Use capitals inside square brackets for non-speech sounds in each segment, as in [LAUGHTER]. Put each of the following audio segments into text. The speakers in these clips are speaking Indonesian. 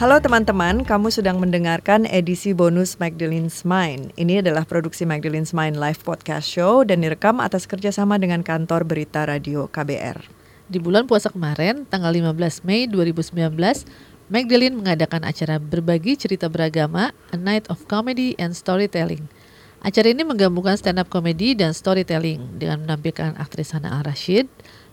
Halo teman-teman, kamu sedang mendengarkan edisi bonus Magdalene's Mind. Ini adalah produksi Magdalene's Mind Live Podcast Show dan direkam atas kerjasama dengan kantor berita radio KBR. Di bulan puasa kemarin, tanggal 15 Mei 2019, Magdalene mengadakan acara berbagi cerita beragama, A Night of Comedy and Storytelling. Acara ini menggabungkan stand-up comedy dan storytelling dengan menampilkan aktris Hana Al-Rashid,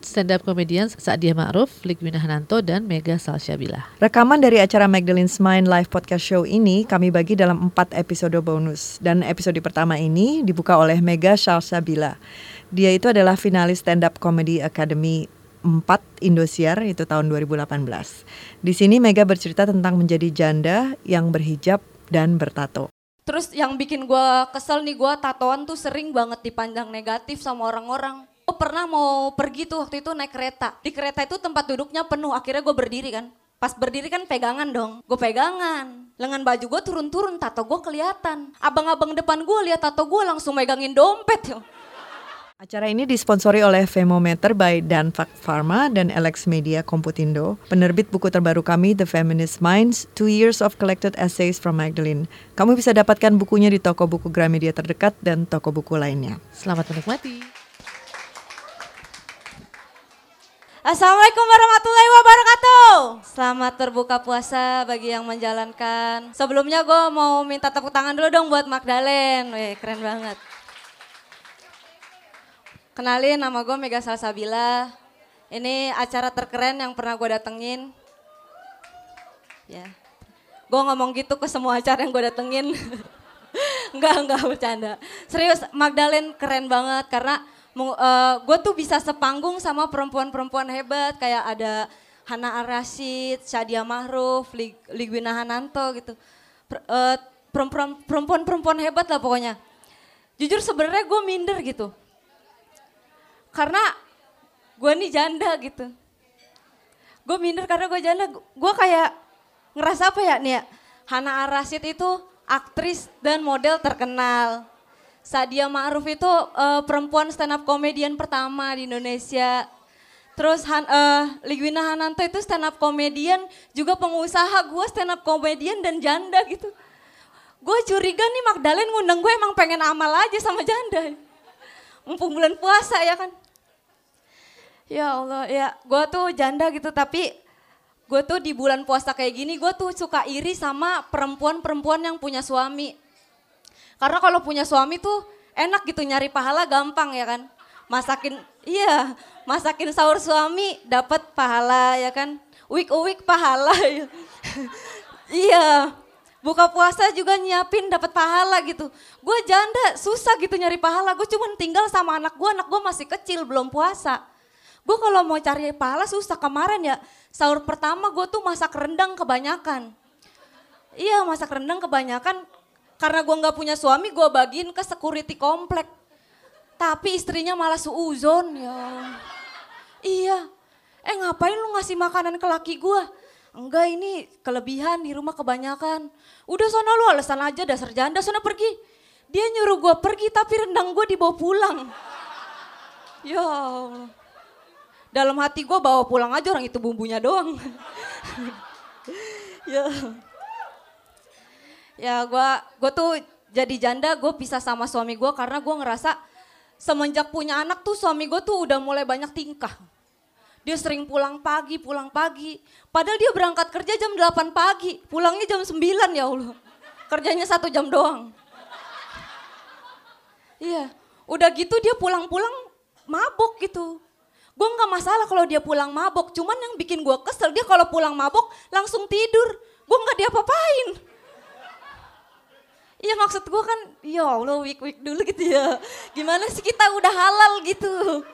stand-up comedian Saadia Ma'ruf, Ligwina Hananto, dan Mega Salsyabila. Rekaman dari acara Magdalene's Mind Live Podcast Show ini kami bagi dalam empat episode bonus. Dan episode pertama ini dibuka oleh Mega Salsyabila. Dia itu adalah finalis stand-up comedy Academy 4 Indosiar itu tahun 2018. Di sini Mega bercerita tentang menjadi janda yang berhijab dan bertato. Terus yang bikin gue kesel nih gue tatoan tuh sering banget dipandang negatif sama orang-orang. Gue pernah mau pergi tuh waktu itu naik kereta. Di kereta itu tempat duduknya penuh, akhirnya gue berdiri kan. Pas berdiri kan pegangan dong, gue pegangan. Lengan baju gue turun-turun, tato gue kelihatan. Abang-abang depan gue lihat tato gue langsung megangin dompet yo. Acara ini disponsori oleh Femometer by Danvac Pharma dan Alex Media Komputindo, penerbit buku terbaru kami The Feminist Minds, Two Years of Collected Essays from Magdalene. Kamu bisa dapatkan bukunya di toko buku Gramedia terdekat dan toko buku lainnya. Selamat menikmati. Assalamualaikum warahmatullahi wabarakatuh. Selamat berbuka puasa bagi yang menjalankan. Sebelumnya gue mau minta tepuk tangan dulu dong buat Magdalene. Wih, keren banget. Kenalin nama gue Mega Salsabila. Ini acara terkeren yang pernah gue datengin. Ya. Gue ngomong gitu ke semua acara yang gue datengin. [LAUGHS] enggak, enggak bercanda. Serius, Magdalene keren banget karena uh, gue tuh bisa sepanggung sama perempuan-perempuan hebat. Kayak ada Hana Ar-Rashid, Syadia Mahruf, Lig Ligwina Hananto gitu. uh, perempuan-perempuan hebat lah pokoknya. Jujur sebenarnya gue minder gitu karena gue nih janda gitu. Gue minder karena gue janda, gue kayak ngerasa apa ya nih ya, Hana Arasid itu aktris dan model terkenal. Sadia Ma'ruf itu uh, perempuan stand up komedian pertama di Indonesia. Terus Han, uh, Ligwina Hananto itu stand up komedian, juga pengusaha gue stand up komedian dan janda gitu. Gue curiga nih Magdalene ngundang gue emang pengen amal aja sama janda. Mumpung bulan puasa ya kan. Ya Allah, ya gue tuh janda gitu tapi gue tuh di bulan puasa kayak gini gue tuh suka iri sama perempuan-perempuan yang punya suami. Karena kalau punya suami tuh enak gitu nyari pahala gampang ya kan. Masakin, iya masakin sahur suami dapat pahala ya kan. Week-week pahala [LAUGHS] ya. iya, buka puasa juga nyiapin dapat pahala gitu. Gue janda susah gitu nyari pahala. Gue cuman tinggal sama anak gue, anak gue masih kecil belum puasa Gue kalau mau cari pahala susah kemarin ya. Sahur pertama gue tuh masak rendang kebanyakan. Iya masak rendang kebanyakan karena gue nggak punya suami gue bagiin ke security komplek. Tapi istrinya malah suuzon ya. Iya. Eh ngapain lu ngasih makanan ke laki gue? Enggak ini kelebihan di rumah kebanyakan. Udah sana lu alasan aja dasar janda sana pergi. Dia nyuruh gue pergi tapi rendang gue dibawa pulang. Ya dalam hati gue bawa pulang aja orang itu bumbunya doang. [LAUGHS] ya. Ya gue gue tuh jadi janda gue pisah sama suami gue karena gue ngerasa semenjak punya anak tuh suami gue tuh udah mulai banyak tingkah. Dia sering pulang pagi, pulang pagi. Padahal dia berangkat kerja jam 8 pagi, pulangnya jam 9 ya Allah. Kerjanya satu jam doang. Iya, udah gitu dia pulang-pulang mabok gitu. Gue nggak masalah kalau dia pulang mabok, cuman yang bikin gue kesel dia kalau pulang mabok langsung tidur. Gue nggak diapa-apain. Iya maksud gue kan, ya Allah wik-wik dulu gitu ya. Gimana sih kita udah halal gitu.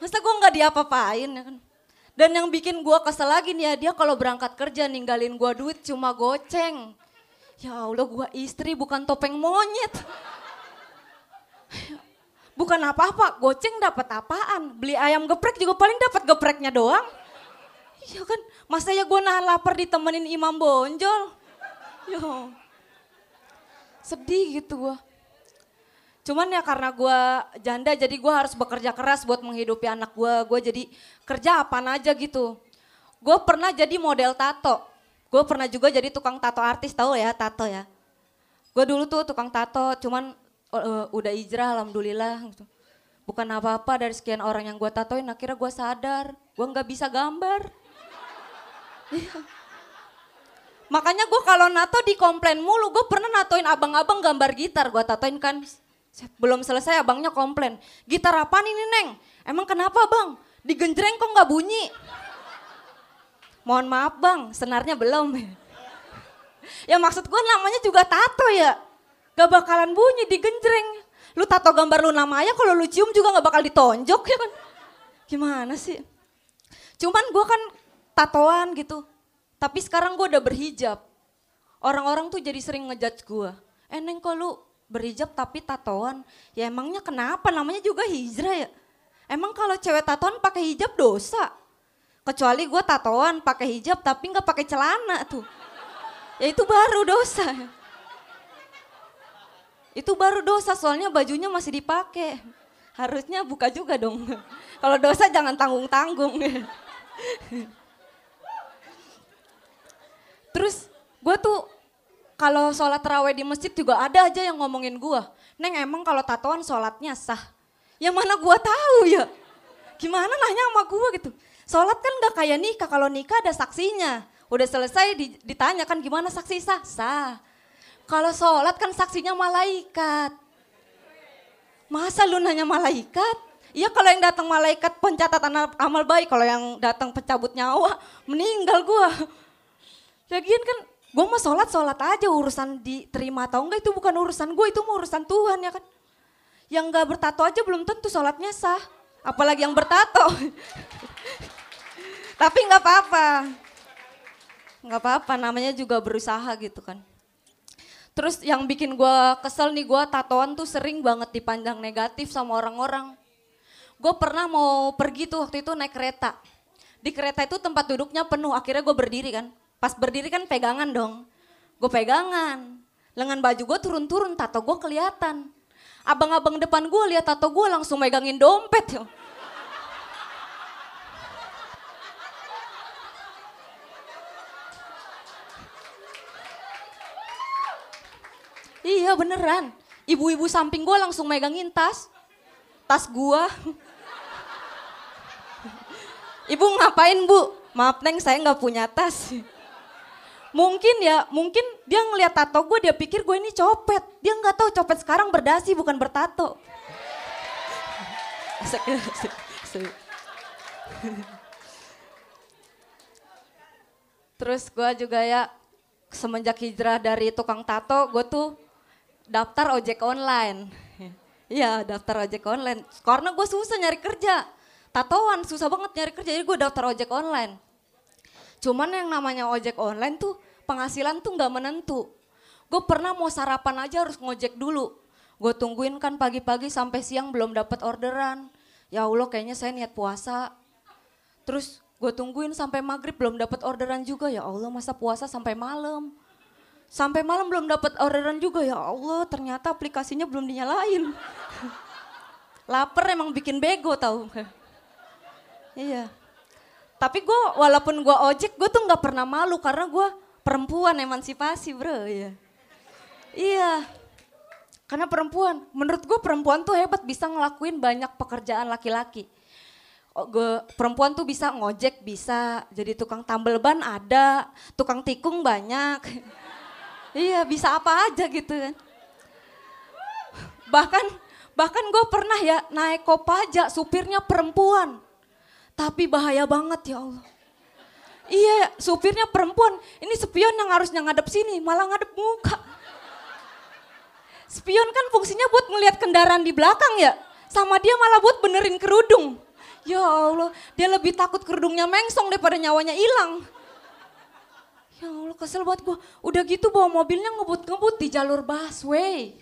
Masa gue nggak diapa-apain ya kan. Dan yang bikin gue kesel lagi nih ya, dia kalau berangkat kerja ninggalin gue duit cuma goceng. Ya Allah gue istri bukan topeng monyet bukan apa-apa, goceng dapat apaan? Beli ayam geprek juga paling dapat gepreknya doang. Iya kan, masa ya gue nahan lapar ditemenin imam bonjol. Yo. Sedih gitu gue. Cuman ya karena gue janda jadi gue harus bekerja keras buat menghidupi anak gue. Gue jadi kerja apa aja gitu. Gue pernah jadi model tato. Gue pernah juga jadi tukang tato artis, tahu ya tato ya. Gue dulu tuh tukang tato, cuman uh, udah hijrah alhamdulillah. Gitu. Bukan apa-apa dari sekian orang yang gue tatoin, akhirnya gue sadar, gue nggak bisa gambar. [LAUGHS] Iya. Makanya gue kalau nato di komplain mulu, gue pernah natoin abang-abang gambar gitar, gue tatoin kan belum selesai abangnya komplain. Gitar apa ini Neng? Emang kenapa bang? Digenjreng kok nggak bunyi? Mohon maaf bang, senarnya belum. [LAUGHS] ya maksud gue namanya juga tato ya. Gak bakalan bunyi digenjreng. Lu tato gambar lu namanya kalau lu cium juga gak bakal ditonjok [LAUGHS] ya kan. Gimana sih? Cuman gue kan tatoan gitu. Tapi sekarang gue udah berhijab. Orang-orang tuh jadi sering ngejudge gue. Eh Neng kok lu berhijab tapi tatoan? Ya emangnya kenapa? Namanya juga hijrah ya. Emang kalau cewek tatoan pakai hijab dosa? Kecuali gue tatoan pakai hijab tapi nggak pakai celana tuh. Ya itu baru dosa. Itu baru dosa soalnya bajunya masih dipakai. Harusnya buka juga dong. Kalau dosa jangan tanggung-tanggung. [LAUGHS] Terus gue tuh kalau sholat terawih di masjid juga ada aja yang ngomongin gue. Neng emang kalau tatoan sholatnya sah. Yang mana gue tahu ya. Gimana nanya sama gue gitu. Sholat kan gak kayak nikah, kalau nikah ada saksinya. Udah selesai ditanyakan gimana saksi sah? Sah. Kalau sholat kan saksinya malaikat. Masa lu nanya malaikat? Iya kalau yang datang malaikat pencatatan amal baik, kalau yang datang pencabut nyawa meninggal gua. Lagian kan gue mau sholat sholat aja urusan diterima atau enggak itu bukan urusan gue itu mau urusan Tuhan ya kan. Yang gak bertato aja belum tentu sholatnya sah, apalagi yang bertato. [LAUGHS] Tapi nggak apa-apa. Nggak apa-apa, namanya juga berusaha gitu kan. Terus yang bikin gue kesel nih, gue tatoan tuh sering banget dipandang negatif sama orang-orang. Gue pernah mau pergi tuh waktu itu naik kereta. Di kereta itu tempat duduknya penuh, akhirnya gue berdiri kan. Pas berdiri kan pegangan dong. Gue pegangan. Lengan baju gue turun-turun, tato gue kelihatan. Abang-abang depan gue lihat tato gue langsung megangin dompet. Yo. Iya beneran. Ibu-ibu samping gue langsung megangin tas. Tas gue. Ibu ngapain bu? Maaf neng saya nggak punya tas. Mungkin ya, mungkin dia ngeliat tato gue dia pikir gue ini copet. Dia nggak tahu copet sekarang berdasi bukan bertato. [LAUGHS] [LAUGHS] Terus gue juga ya semenjak hijrah dari tukang tato, gue tuh daftar ojek online. [LAUGHS] Iya daftar ojek online. Karena gue susah nyari kerja. Tatoan susah banget nyari kerja jadi gue daftar ojek online. Cuman yang namanya ojek online tuh penghasilan tuh nggak menentu. Gue pernah mau sarapan aja harus ngojek dulu. Gue tungguin kan pagi-pagi sampai siang belum dapat orderan. Ya Allah kayaknya saya niat puasa. Terus gue tungguin sampai maghrib belum dapat orderan juga ya Allah masa puasa sampai malam. Sampai malam belum dapat orderan juga ya Allah, ternyata aplikasinya belum dinyalain. [LAUGHS] Laper emang bikin bego tau. [LAUGHS] iya. Tapi gue walaupun gue ojek, gue tuh nggak pernah malu karena gue perempuan emansipasi bro. Iya. Iya. Karena perempuan, menurut gue perempuan tuh hebat bisa ngelakuin banyak pekerjaan laki-laki. Oh, gue perempuan tuh bisa ngojek bisa, jadi tukang tambel ban ada, tukang tikung banyak. [LAUGHS] Iya bisa apa aja gitu kan. Bahkan bahkan gue pernah ya naik kopaja supirnya perempuan. Tapi bahaya banget ya Allah. Iya supirnya perempuan, ini spion yang harusnya ngadep sini malah ngadep muka. Spion kan fungsinya buat melihat kendaraan di belakang ya. Sama dia malah buat benerin kerudung. Ya Allah, dia lebih takut kerudungnya mengsong daripada nyawanya hilang. Ya Allah kesel banget gue. Udah gitu bawa mobilnya ngebut-ngebut di jalur busway.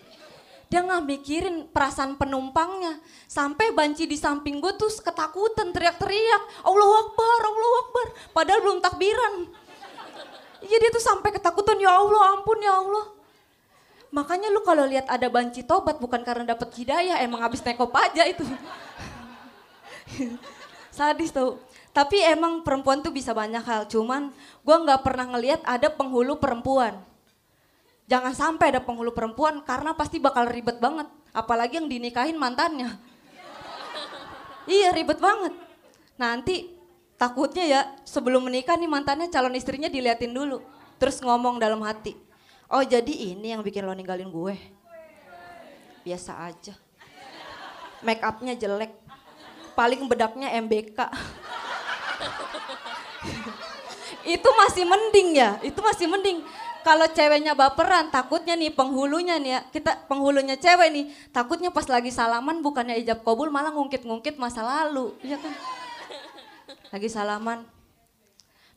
Dia nggak mikirin perasaan penumpangnya. Sampai banci di samping gue tuh ketakutan teriak-teriak. Allah Akbar, Allah Akbar. Padahal belum takbiran. Iya dia tuh sampai ketakutan ya Allah ampun ya Allah. Makanya lu kalau lihat ada banci tobat bukan karena dapat hidayah emang habis nekop aja itu. [LAUGHS] Sadis tuh. Tapi emang perempuan tuh bisa banyak hal. Cuman gue nggak pernah ngelihat ada penghulu perempuan. Jangan sampai ada penghulu perempuan karena pasti bakal ribet banget. Apalagi yang dinikahin mantannya. iya ribet banget. Nanti takutnya ya sebelum menikah nih mantannya calon istrinya diliatin dulu. Terus ngomong dalam hati. Oh jadi ini yang bikin lo ninggalin gue. Biasa aja. Make upnya jelek. Paling bedaknya MBK [LAUGHS] itu masih mending ya, itu masih mending. Kalau ceweknya baperan, takutnya nih penghulunya nih ya, kita penghulunya cewek nih, takutnya pas lagi salaman bukannya ijab kabul malah ngungkit-ngungkit masa lalu, ya kan? Lagi salaman,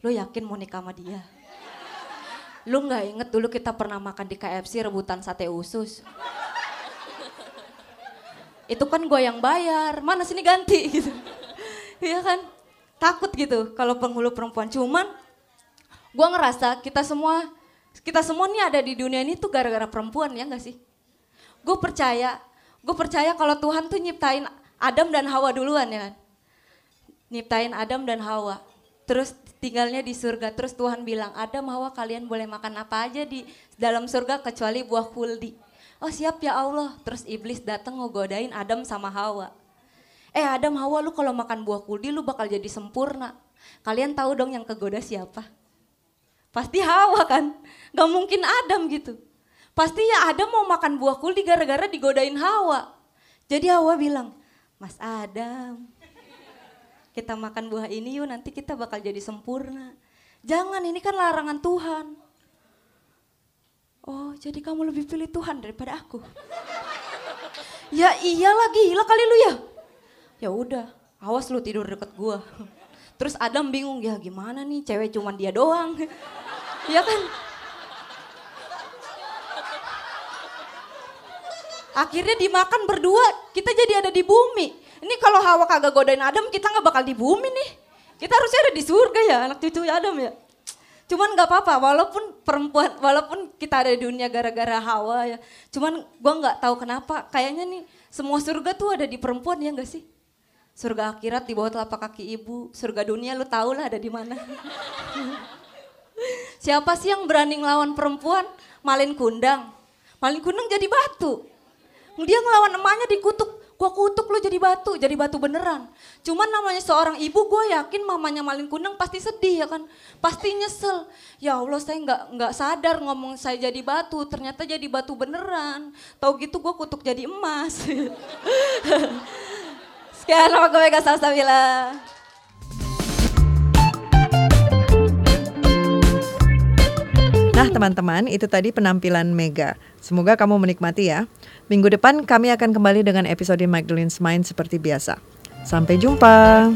lu yakin mau nikah sama dia? Lu nggak inget dulu kita pernah makan di KFC rebutan sate usus? Itu kan gue yang bayar, mana sini ganti [LAUGHS] gitu. Iya kan? takut gitu kalau penghulu perempuan. Cuman gue ngerasa kita semua kita semua nih ada di dunia ini tuh gara-gara perempuan ya gak sih? Gue percaya, gue percaya kalau Tuhan tuh nyiptain Adam dan Hawa duluan ya kan. Nyiptain Adam dan Hawa. Terus tinggalnya di surga. Terus Tuhan bilang, Adam, Hawa kalian boleh makan apa aja di dalam surga kecuali buah kuldi. Oh siap ya Allah. Terus iblis datang ngegodain Adam sama Hawa. Eh Adam Hawa lu kalau makan buah kuldi lu bakal jadi sempurna. Kalian tahu dong yang kegoda siapa? Pasti Hawa kan? Gak mungkin Adam gitu. Pasti ya Adam mau makan buah kuldi gara-gara digodain Hawa. Jadi Hawa bilang, Mas Adam, kita makan buah ini yuk nanti kita bakal jadi sempurna. Jangan ini kan larangan Tuhan. Oh jadi kamu lebih pilih Tuhan daripada aku. [LAUGHS] ya iyalah gila kali lu ya ya udah awas lu tidur deket gua [LAUGHS] terus Adam bingung ya gimana nih? Cewek cuman dia doang. [LAUGHS] Ya kan? Akhirnya dimakan berdua. Kita jadi ada di bumi. Ini kalau Hawa kagak godain Adam kita nggak bakal di bumi nih. Kita harusnya ada di surga ya anak cucu Adam ya. Cuman nggak apa-apa walaupun perempuan walaupun kita ada di dunia gara-gara Hawa ya. Cuman gua nggak tahu kenapa kayaknya nih semua surga tuh ada di perempuan ya nggak sih Surga akhirat di bawah telapak kaki ibu, surga dunia lu tau lah ada di mana. [LAUGHS] Siapa sih yang berani ngelawan perempuan? Malin kundang. Malin kundang jadi batu. Dia ngelawan emaknya dikutuk. Gua kutuk lu jadi batu, jadi batu beneran. Cuman namanya seorang ibu, gue yakin mamanya Malin Kundang pasti sedih ya kan, pasti nyesel. Ya Allah saya nggak nggak sadar ngomong saya jadi batu, ternyata jadi batu beneran. Tahu gitu gue kutuk jadi emas. [LAUGHS] Sekian nama gue Mega Salsabila. Nah teman-teman itu tadi penampilan Mega. Semoga kamu menikmati ya. Minggu depan kami akan kembali dengan episode Magdalene's Mind seperti biasa. Sampai jumpa.